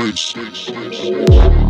Switch. Switch. Switch.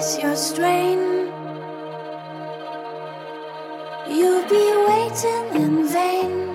face your strain. You'll be waiting in vain.